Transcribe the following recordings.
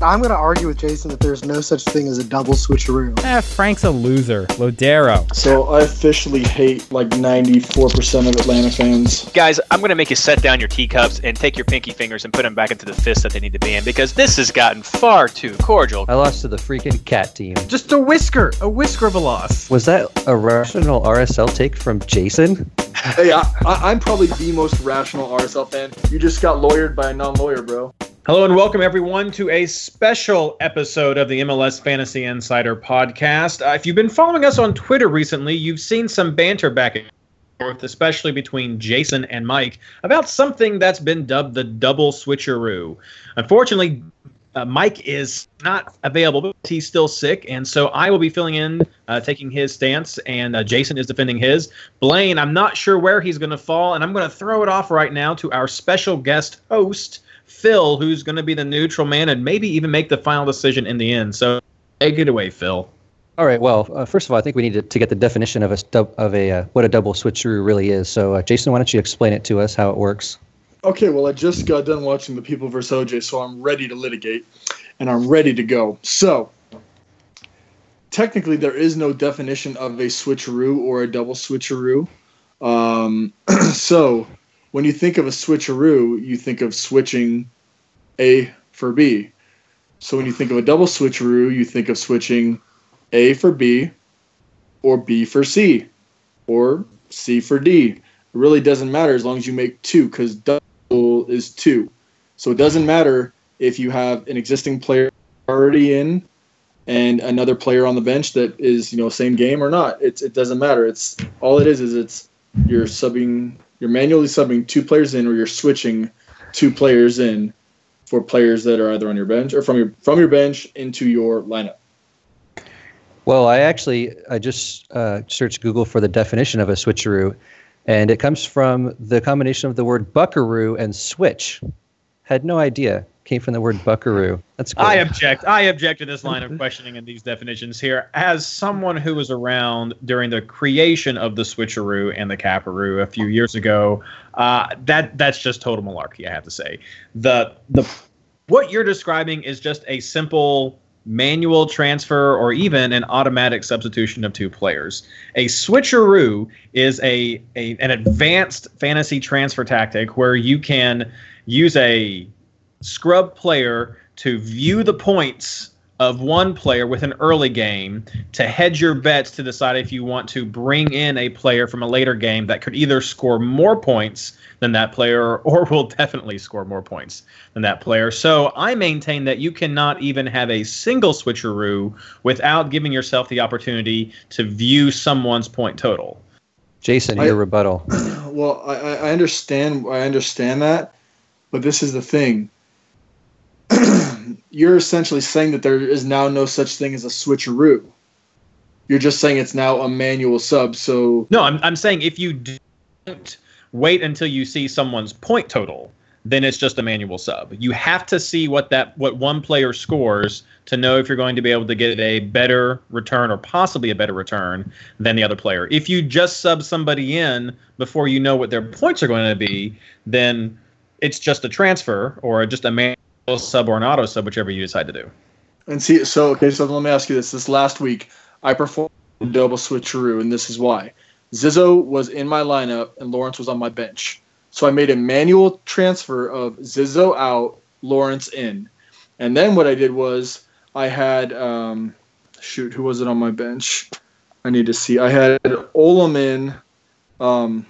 I'm going to argue with Jason that there's no such thing as a double switcheroo. Eh, Frank's a loser. Lodero. So I officially hate like 94% of Atlanta fans. Guys, I'm going to make you set down your teacups and take your pinky fingers and put them back into the fist that they need to be in because this has gotten far too cordial. I lost to the freaking cat team. Just a whisker. A whisker of a loss. Was that a rational RSL take from Jason? hey, I, I'm probably the most rational RSL fan. You just got lawyered by a non-lawyer, bro. Hello and welcome everyone to a special episode of the MLS Fantasy Insider podcast. Uh, if you've been following us on Twitter recently, you've seen some banter back and forth, especially between Jason and Mike, about something that's been dubbed the double switcheroo. Unfortunately, uh, Mike is not available, but he's still sick, and so I will be filling in, uh, taking his stance, and uh, Jason is defending his. Blaine, I'm not sure where he's going to fall, and I'm going to throw it off right now to our special guest host. Phil, who's going to be the neutral man and maybe even make the final decision in the end. So take it away, Phil. All right. Well, uh, first of all, I think we need to, to get the definition of a of a uh, what a double switcheroo really is. So, uh, Jason, why don't you explain it to us how it works? Okay. Well, I just got done watching The People vs. OJ, so I'm ready to litigate, and I'm ready to go. So, technically, there is no definition of a switcheroo or a double switcheroo. Um, so when you think of a switcheroo, you think of switching A for B. So when you think of a double switcheroo, you think of switching A for B or B for C or C for D. It really doesn't matter as long as you make two because is two. So it doesn't matter if you have an existing player already in and another player on the bench that is, you know, same game or not. It's it doesn't matter. It's all it is is it's you're subbing you're manually subbing two players in or you're switching two players in for players that are either on your bench or from your from your bench into your lineup. Well, I actually I just uh, searched Google for the definition of a switcheroo, and it comes from the combination of the word buckaroo and switch. Had no idea came from the word buckaroo. That's cool. I object. I object to this line of questioning and these definitions here. As someone who was around during the creation of the switcheroo and the caparoo a few years ago, uh, that that's just total malarkey. I have to say. The the what you're describing is just a simple manual transfer or even an automatic substitution of two players. A switcheroo is a, a an advanced fantasy transfer tactic where you can use a scrub player to view the points of one player with an early game to hedge your bets to decide if you want to bring in a player from a later game that could either score more points than that player or will definitely score more points than that player. So I maintain that you cannot even have a single switcheroo without giving yourself the opportunity to view someone's point total. Jason, your rebuttal. Well, I, I understand. I understand that, but this is the thing you're essentially saying that there is now no such thing as a switcheroo. You're just saying it's now a manual sub. So no, I'm I'm saying if you don't wait until you see someone's point total, then it's just a manual sub. You have to see what that what one player scores to know if you're going to be able to get a better return or possibly a better return than the other player. If you just sub somebody in before you know what their points are going to be, then it's just a transfer or just a manual sub or an auto sub, whichever you decide to do. And see, so okay, so let me ask you this: This last week, I performed double switcheroo, and this is why. Zizzo was in my lineup, and Lawrence was on my bench. So I made a manual transfer of Zizzo out, Lawrence in, and then what I did was I had um, shoot, who was it on my bench? I need to see. I had Olum in. Um,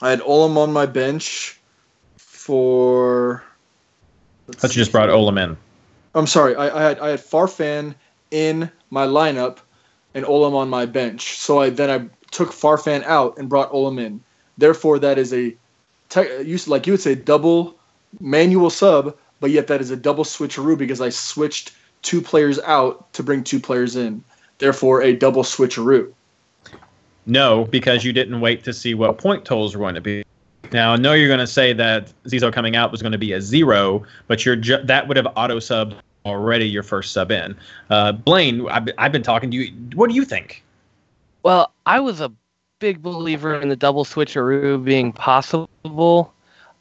I had Olum on my bench for I thought you just brought Olum in. I'm sorry. I, I had I had Farfan in my lineup and Olum on my bench. So I then I took Farfan out and brought Olum in. Therefore, that is a te- like you would say double manual sub, but yet that is a double switcheroo because I switched two players out to bring two players in. Therefore, a double switcheroo. No, because you didn't wait to see what point totals were going to be. Now, I know you're going to say that Zizzo coming out was going to be a zero, but you're ju- that would have auto subbed already your first sub in. Uh, Blaine, I've, I've been talking to you. What do you think? Well, I was a big believer in the double switcheroo being possible.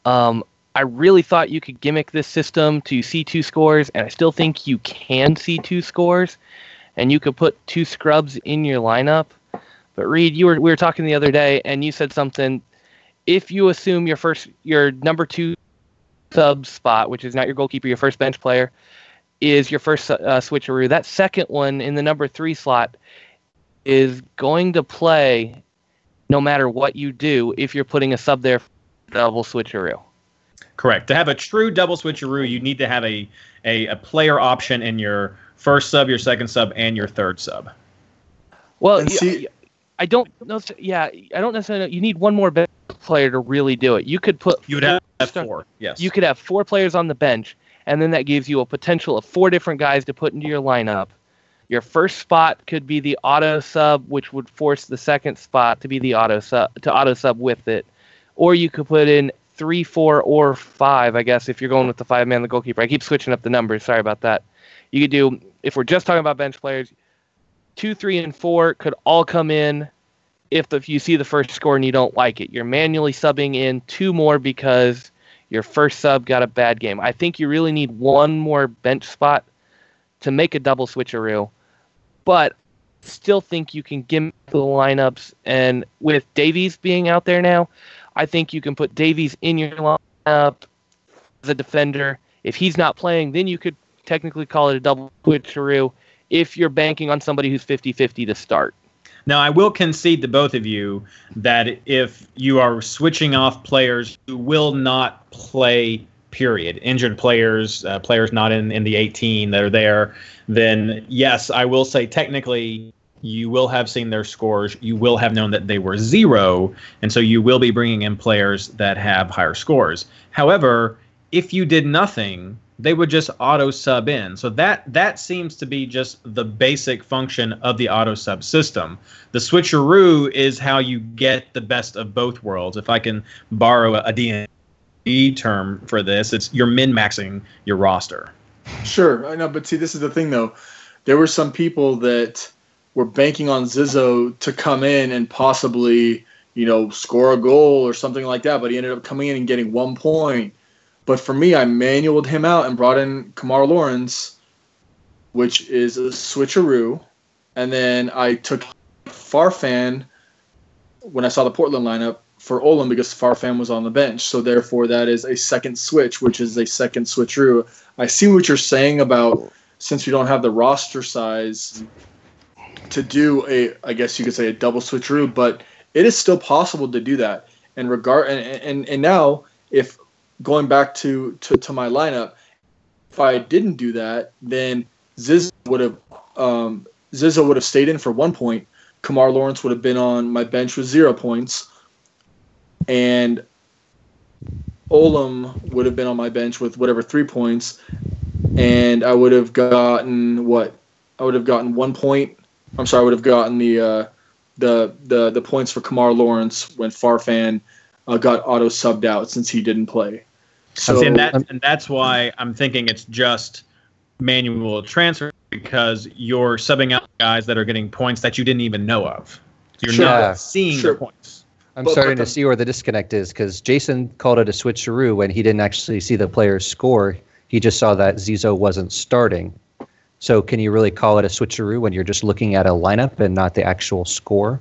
Um, I really thought you could gimmick this system to see two scores, and I still think you can see two scores, and you could put two scrubs in your lineup. But Reed, you were we were talking the other day, and you said something. If you assume your first your number two sub spot, which is not your goalkeeper, your first bench player, is your first uh, switcheroo. That second one in the number three slot is going to play no matter what you do if you're putting a sub there for double switcheroo. Correct. To have a true double switcheroo, you need to have a, a, a player option in your first sub, your second sub, and your third sub. Well, And y- see- y- I don't know. Yeah, I don't necessarily. Know, you need one more bench player to really do it. You could put You would have four. Yes. you could have four players on the bench, and then that gives you a potential of four different guys to put into your lineup. Your first spot could be the auto sub, which would force the second spot to be the auto sub to auto sub with it, or you could put in three, four, or five. I guess if you're going with the five man, the goalkeeper. I keep switching up the numbers. Sorry about that. You could do if we're just talking about bench players, two, three, and four could all come in if, the, if you see the first score and you don't like it. You're manually subbing in two more because your first sub got a bad game. I think you really need one more bench spot to make a double switcheroo, but still think you can gimmick the lineups. And with Davies being out there now, I think you can put Davies in your lineup as a defender. If he's not playing, then you could technically call it a double switcheroo if you're banking on somebody who's 50 50 to start. Now, I will concede to both of you that if you are switching off players who will not play, period, injured players, uh, players not in, in the 18 that are there, then yes, I will say technically you will have seen their scores. You will have known that they were zero. And so you will be bringing in players that have higher scores. However, if you did nothing, they would just auto sub in. So that that seems to be just the basic function of the auto sub system. The switcheroo is how you get the best of both worlds. If I can borrow a, a D&D term for this, it's you're min maxing your roster. Sure, I know, but see, this is the thing though. There were some people that were banking on Zizzo to come in and possibly, you know, score a goal or something like that, but he ended up coming in and getting one point. But for me, I manualed him out and brought in Kemar Lawrence, which is a switcheroo, and then I took Farfan when I saw the Portland lineup for Olum because Farfan was on the bench. So therefore, that is a second switch, which is a second switcheroo. I see what you're saying about since we don't have the roster size to do a, I guess you could say a double switcheroo, but it is still possible to do that. And regard and and, and now if going back to, to to my lineup, if I didn't do that, then Ziz would have um, Zizzo would have stayed in for one point. Kemar Lawrence would have been on my bench with zero points, and Olum would have been on my bench with whatever three points, and I would have gotten what? I would have gotten one point. I'm sorry, I would have gotten the uh, the the the points for Kemar Lawrence when Farfan uh, got auto subbed out since he didn't play. So and that um, and that's why I'm thinking it's just manual transfer because you're subbing out guys that are getting points that you didn't even know of. You're Sure. not seeing Sure. their points. I'm But- starting but to see where the disconnect is because Jason called it a switcheroo when he didn't actually see the player's score. He just saw that Zizzo wasn't starting. So can you really call it a switcheroo when you're just looking at a lineup and not the actual score?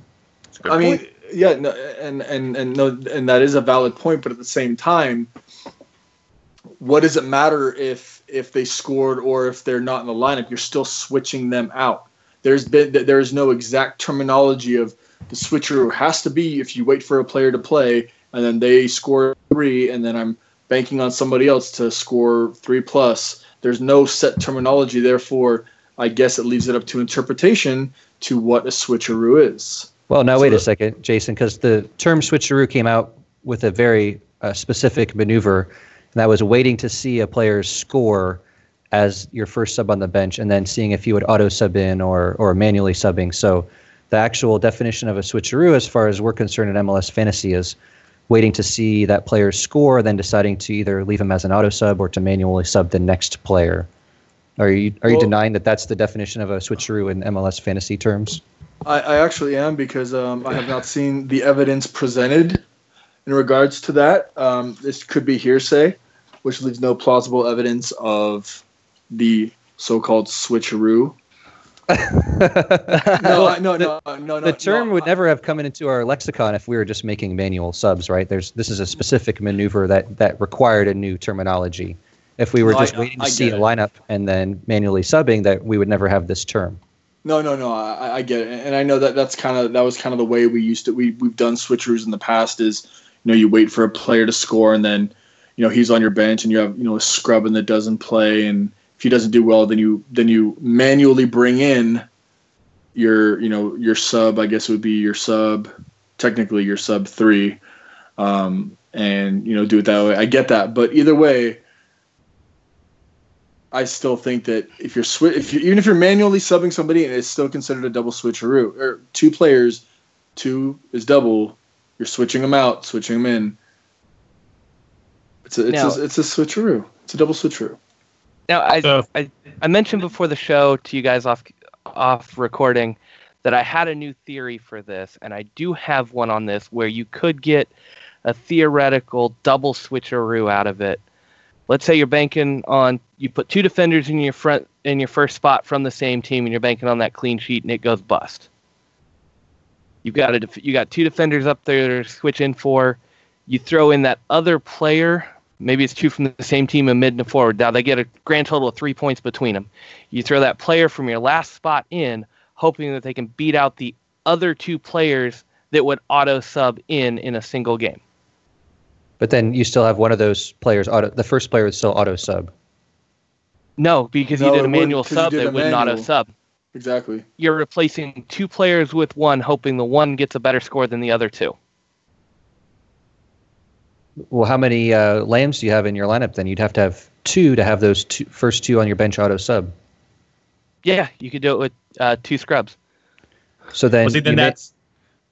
I mean, yeah, no, and and and no, and that is a valid point. But at the same time, what does it matter if if they scored or if they're not in the lineup? You're still switching them out. There's been there is no exact terminology of the switcheroo has to be if you wait for a player to play and then they score three and then I'm banking on somebody else to score three plus. There's no set terminology. Therefore, I guess it leaves it up to interpretation to what a switcheroo is. Well, now So wait a second, Jason, because the term switcheroo came out with a very uh, specific maneuver, and that was waiting to see a player's score as your first sub on the bench, and then seeing if you would auto sub in or or manually subbing. So, the actual definition of a switcheroo, as far as we're concerned in MLS fantasy, is waiting to see that player's score, then deciding to either leave him as an auto sub or to manually sub the next player. Are you are you Well- denying that that's the definition of a switcheroo in MLS fantasy terms? I, I actually am because um, I have not seen the evidence presented. In regards to that, um, this could be hearsay, which leaves no plausible evidence of the so-called switcheroo. no, no, no, no, no. the term no, would I- never have come into our lexicon if we were just making manual subs, right? There's this is a specific maneuver that that required a new terminology. If we were No, I- just waiting to I see a lineup and then manually subbing, that we would never have this term. No, no, no. I, I get it, and I know that that's kind of that was kind of the way we used to. We we've done switcheroos in the past. Is know you wait for a player to score, and then you know he's on your bench, and you have you know a scrubbing that doesn't play, and if he doesn't do well, then you then you manually bring in your you know your sub. I guess it would be your sub, technically your sub three, um, and you know do it that way. I get that, but either way. I still think that if you're if you even if you're manually subbing somebody and it's still considered a double switcheroo or two players, two is double, you're switching them out, switching them in. It's a it's Now- a, it's a switcheroo. It's a double switcheroo. Now, I, So- I I mentioned before the show to you guys off off recording that I had a new theory for this, and I do have one on this where you could get a theoretical double switcheroo out of it. Let's say you're banking on you put two defenders in your front in your first spot from the same team, and you're banking on that clean sheet, and it goes bust. You've got a def- you got two defenders up there to switch in for. You throw in that other player maybe it's two from the same team, a mid and a forward. Now they get a grand total of three points between them. You throw that player from your last spot in, hoping that they can beat out the other two players that would auto sub in in a single game. But then you still have one of those players auto. The first player would still auto sub. No, because No, you did a wouldn't, manual 'cause you sub did that a wouldn't auto manual. sub. Exactly. You're replacing two players with one, hoping the one gets a better score than the other two. Well, how many uh, lambs do you have in your lineup? Then you'd have to have two to have those two, first two on your bench auto sub. Yeah, you could do it with uh, two scrubs. So then, Well, see, then you may- that's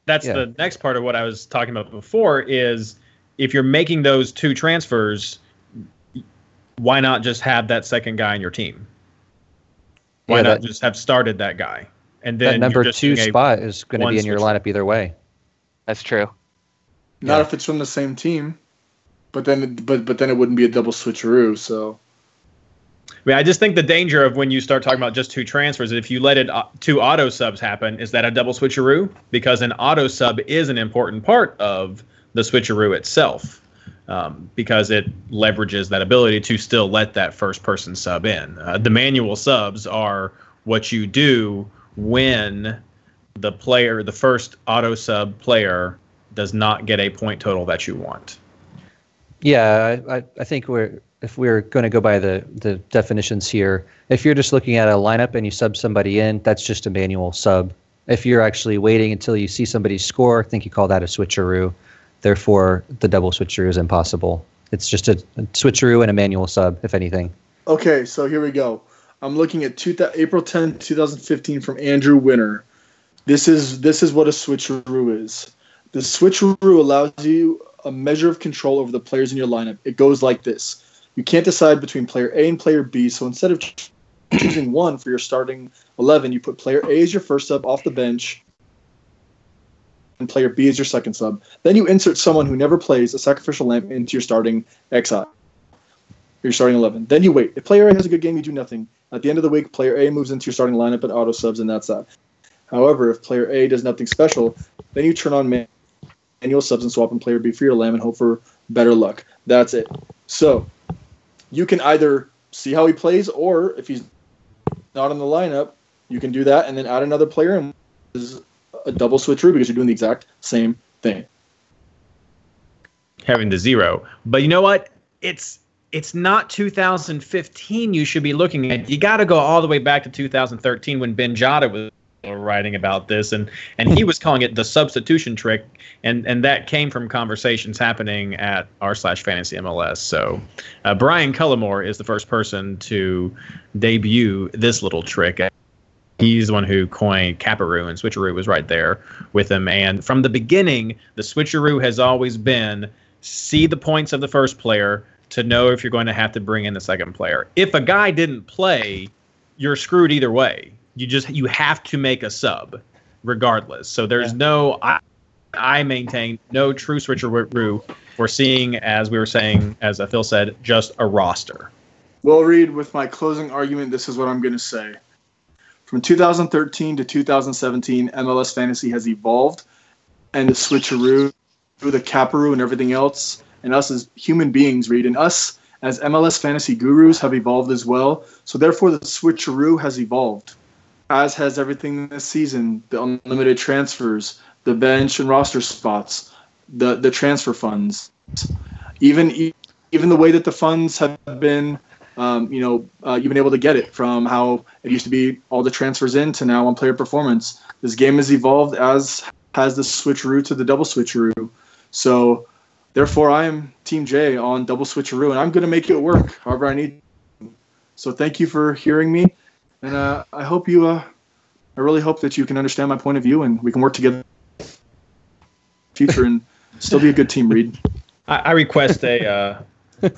that's Yeah. the next part of what I was talking about before is if you're making those two transfers, why not just have that second guy in your team? Why Yeah, not that- just have started that guy? And then that number two spot is going to be in your lineup either way. That's true. Not Yeah. if it's from the same team. But then but but then it wouldn't be a double switcheroo, so I mean, I just think the danger of when you start talking about just two transfers, if you let it uh, two auto subs happen, is that a double switcheroo? Because an auto sub is an important part of the switcheroo itself, um, because it leverages that ability to still let that first person sub in. Uh, the manual subs are what you do when the player, the first auto sub player, does not get a point total that you want. Yeah, I, I, think we're if we're going to go by the the definitions here, if you're just looking at a lineup and you sub somebody in, that's just a manual sub. If you're actually waiting until you see somebody score, I think you call that a switcheroo. Therefore, the double switcheroo is impossible. It's just a, a switcheroo and a manual sub, if anything. Okay, so here we go. I'm looking at two thou- April 10, 2015 from Andrew Winter. This is this is what a switcheroo is. The switcheroo allows you a measure of control over the players in your lineup. It goes like this. You can't decide between player A and player B, so instead of choosing one for your starting 11, you put player A as your first sub off the bench and player B is your second sub. Then you insert someone who never plays a sacrificial lamb into your starting XI. You're starting 11. Then you wait. If player A has a good game, you do nothing. At the end of the week, player A moves into your starting lineup and auto subs, and that's that. However, if player A does nothing special, then you turn on man- manual subs and swap in player B for your lamb and hope for better luck. That's it. So you can either see how he plays, or if he's not in the lineup, you can do that and then add another player and a double switcheroo because you're doing the exact same thing. having the zero. But you know what? It's it's not 2015 you should be looking at. You got to go all the way back to 2013 when Ben Jada was writing about this and and he was calling it the substitution trick and and that came from conversations happening at r slash fantasy mls so uh, brian cullimore is the first person to debut this little trick He's the one who coined Caparoo, and Switcheroo was right there with him. And from the beginning, the Switcheroo has always been see the points of the first player to know if you're going to have to bring in the second player. If a guy didn't play, you're screwed either way. You just you have to make a sub, regardless. So there's no I, I maintain no true switcheroo. We're seeing, as we were saying, as Phil said, just a roster. Well, Reed, with my closing argument, this is what I'm going to say. From 2013 to 2017, MLS Fantasy has evolved, and the switcheroo, the caparoo, and everything else, and us as human beings, Reed, and us as MLS Fantasy gurus have evolved as well. So therefore, the switcheroo has evolved, as has everything this season. The unlimited transfers, the bench and roster spots, the the transfer funds, even even the way that the funds have been um, you know, uh, you've been able to get it from how it used to be all the transfers in to now on player performance. This game has evolved as has the switcheroo to the double switcheroo. So, therefore, I am Team J on double switcheroo, and I'm going to make it work however I need. So, thank you for hearing me, and uh, I hope you. Uh, I really hope that you can understand my point of view, and we can work together future and still be a good team. Reed. I, I request a. Uh,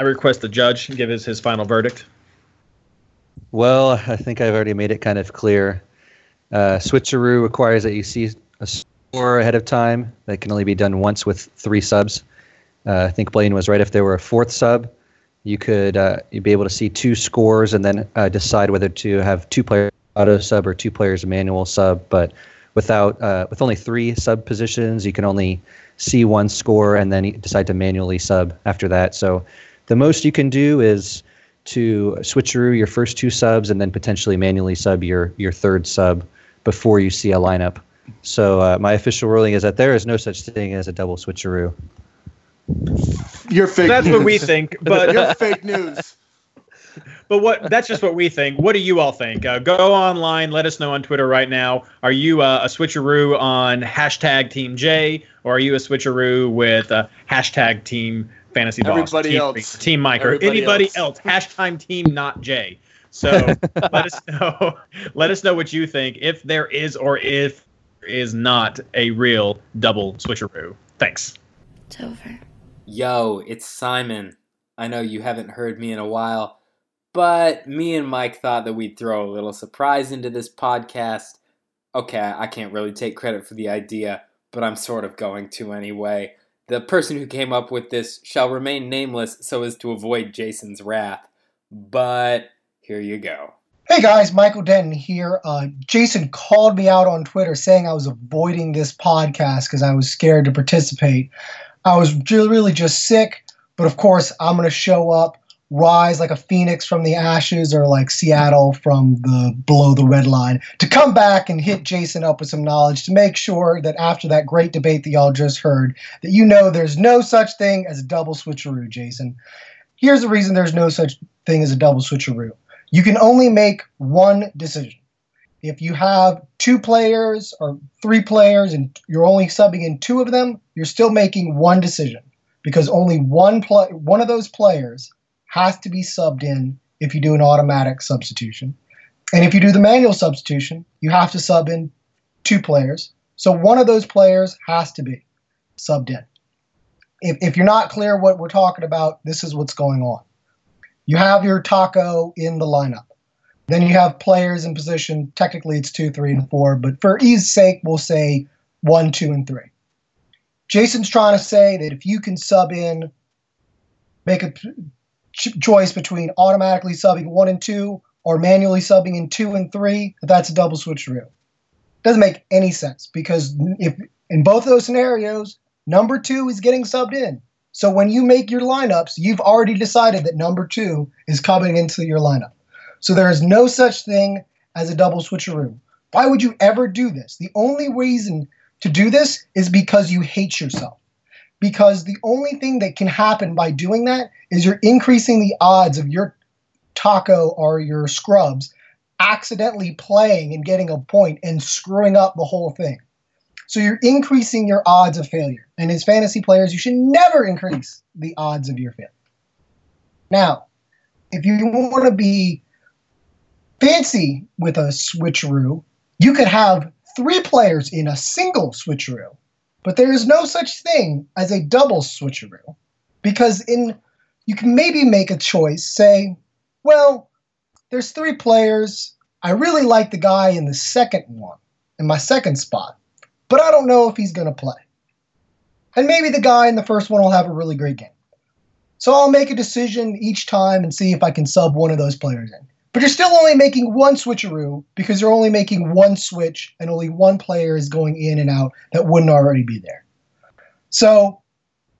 I request the judge give his, his final verdict. Well, I think I've already made it kind of clear. Uh, switcheroo requires that you see a score ahead of time. That can only be done once with three subs. Uh, I think Blaine was right. If there were a fourth sub, you could uh, you'd be able to see two scores and then uh, decide whether to have two player auto sub or two players manual sub. But without uh, with only three sub positions, you can only see one score and then decide to manually sub after that. So the most you can do is to switcheroo your first two subs and then potentially manually sub your your third sub before you see a lineup. So uh, my official ruling is that there is no such thing as a double switcheroo. You're fake. That's news. what we think, but You're fake news. but what that's just what we think. What do you all think? Uh, go online. Let us know on Twitter right now. Are you uh, a switcheroo on hashtag Team J, or are you a switcheroo with uh, hashtag Team Fantasy Boss? Everybody team, else. Team Mike, or Everybody anybody else. else. Hashtag Team Not Jay. So let us know. Let us know what you think. If there is or if is not a real double switcheroo. Thanks. It's over. Yo, it's Simon. I know you haven't heard me in a while, but me and Mike thought that we'd throw a little surprise into this podcast. Okay, I can't really take credit for the idea, but I'm sort of going to anyway. The person who came up with this shall remain nameless so as to avoid Jason's wrath, but here you go. Hey guys, Michael Denton here. Uh, Jason called me out on Twitter saying I was avoiding this podcast because I was scared to participate. I was really just sick, but of course, I'm going to show up, rise like a phoenix from the ashes or like Seattle from the below the red line to come back and hit Jason up with some knowledge to make sure that after that great debate that y'all just heard, that you know there's no such thing as a double switcheroo, Jason. Here's the reason there's no such thing as a double switcheroo you can only make one decision. If you have two players or three players and you're only subbing in two of them, you're still making one decision because only one play one of those players has to be subbed in if you do an automatic substitution. And if you do the manual substitution, you have to sub in two players. So one of those players has to be subbed in. If, if you're not clear what we're talking about, this is what's going on. You have your taco in the lineup. Then you have players in position. Technically, it's two, three, and four, but for ease sake, we'll say one, two, and three. Jason's trying to say that if you can sub in, make a ch- choice between automatically subbing one and two or manually subbing in two and three, that's a double switcheroo. Doesn't make any sense because if in both those scenarios, number two is getting subbed in. So when you make your lineups, you've already decided that number two is coming into your lineup. So there is no such thing as a double switcheroo. Why would you ever do this? The only reason to do this is because you hate yourself. Because the only thing that can happen by doing that is you're increasing the odds of your taco or your scrubs accidentally playing and getting a point and screwing up the whole thing. So you're increasing your odds of failure. And as fantasy players, you should never increase the odds of your failure. Now, if you want to be fancy with a switcheroo, you could have three players in a single switcheroo. But there is no such thing as a double switcheroo. Because in you can maybe make a choice, say, well, there's three players. I really like the guy in the second one, in my second spot. but I don't know if he's going to play. And maybe the guy in the first one will have a really great game. So I'll make a decision each time and see if I can sub one of those players in. But you're still only making one switcheroo because you're only making one switch and only one player is going in and out that wouldn't already be there. So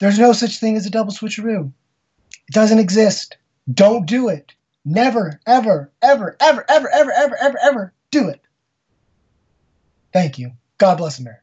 there's no such thing as a double switcheroo. It doesn't exist. Don't do it. Never, ever, ever, ever, ever, ever, ever, ever, ever do it. Thank you. God bless America.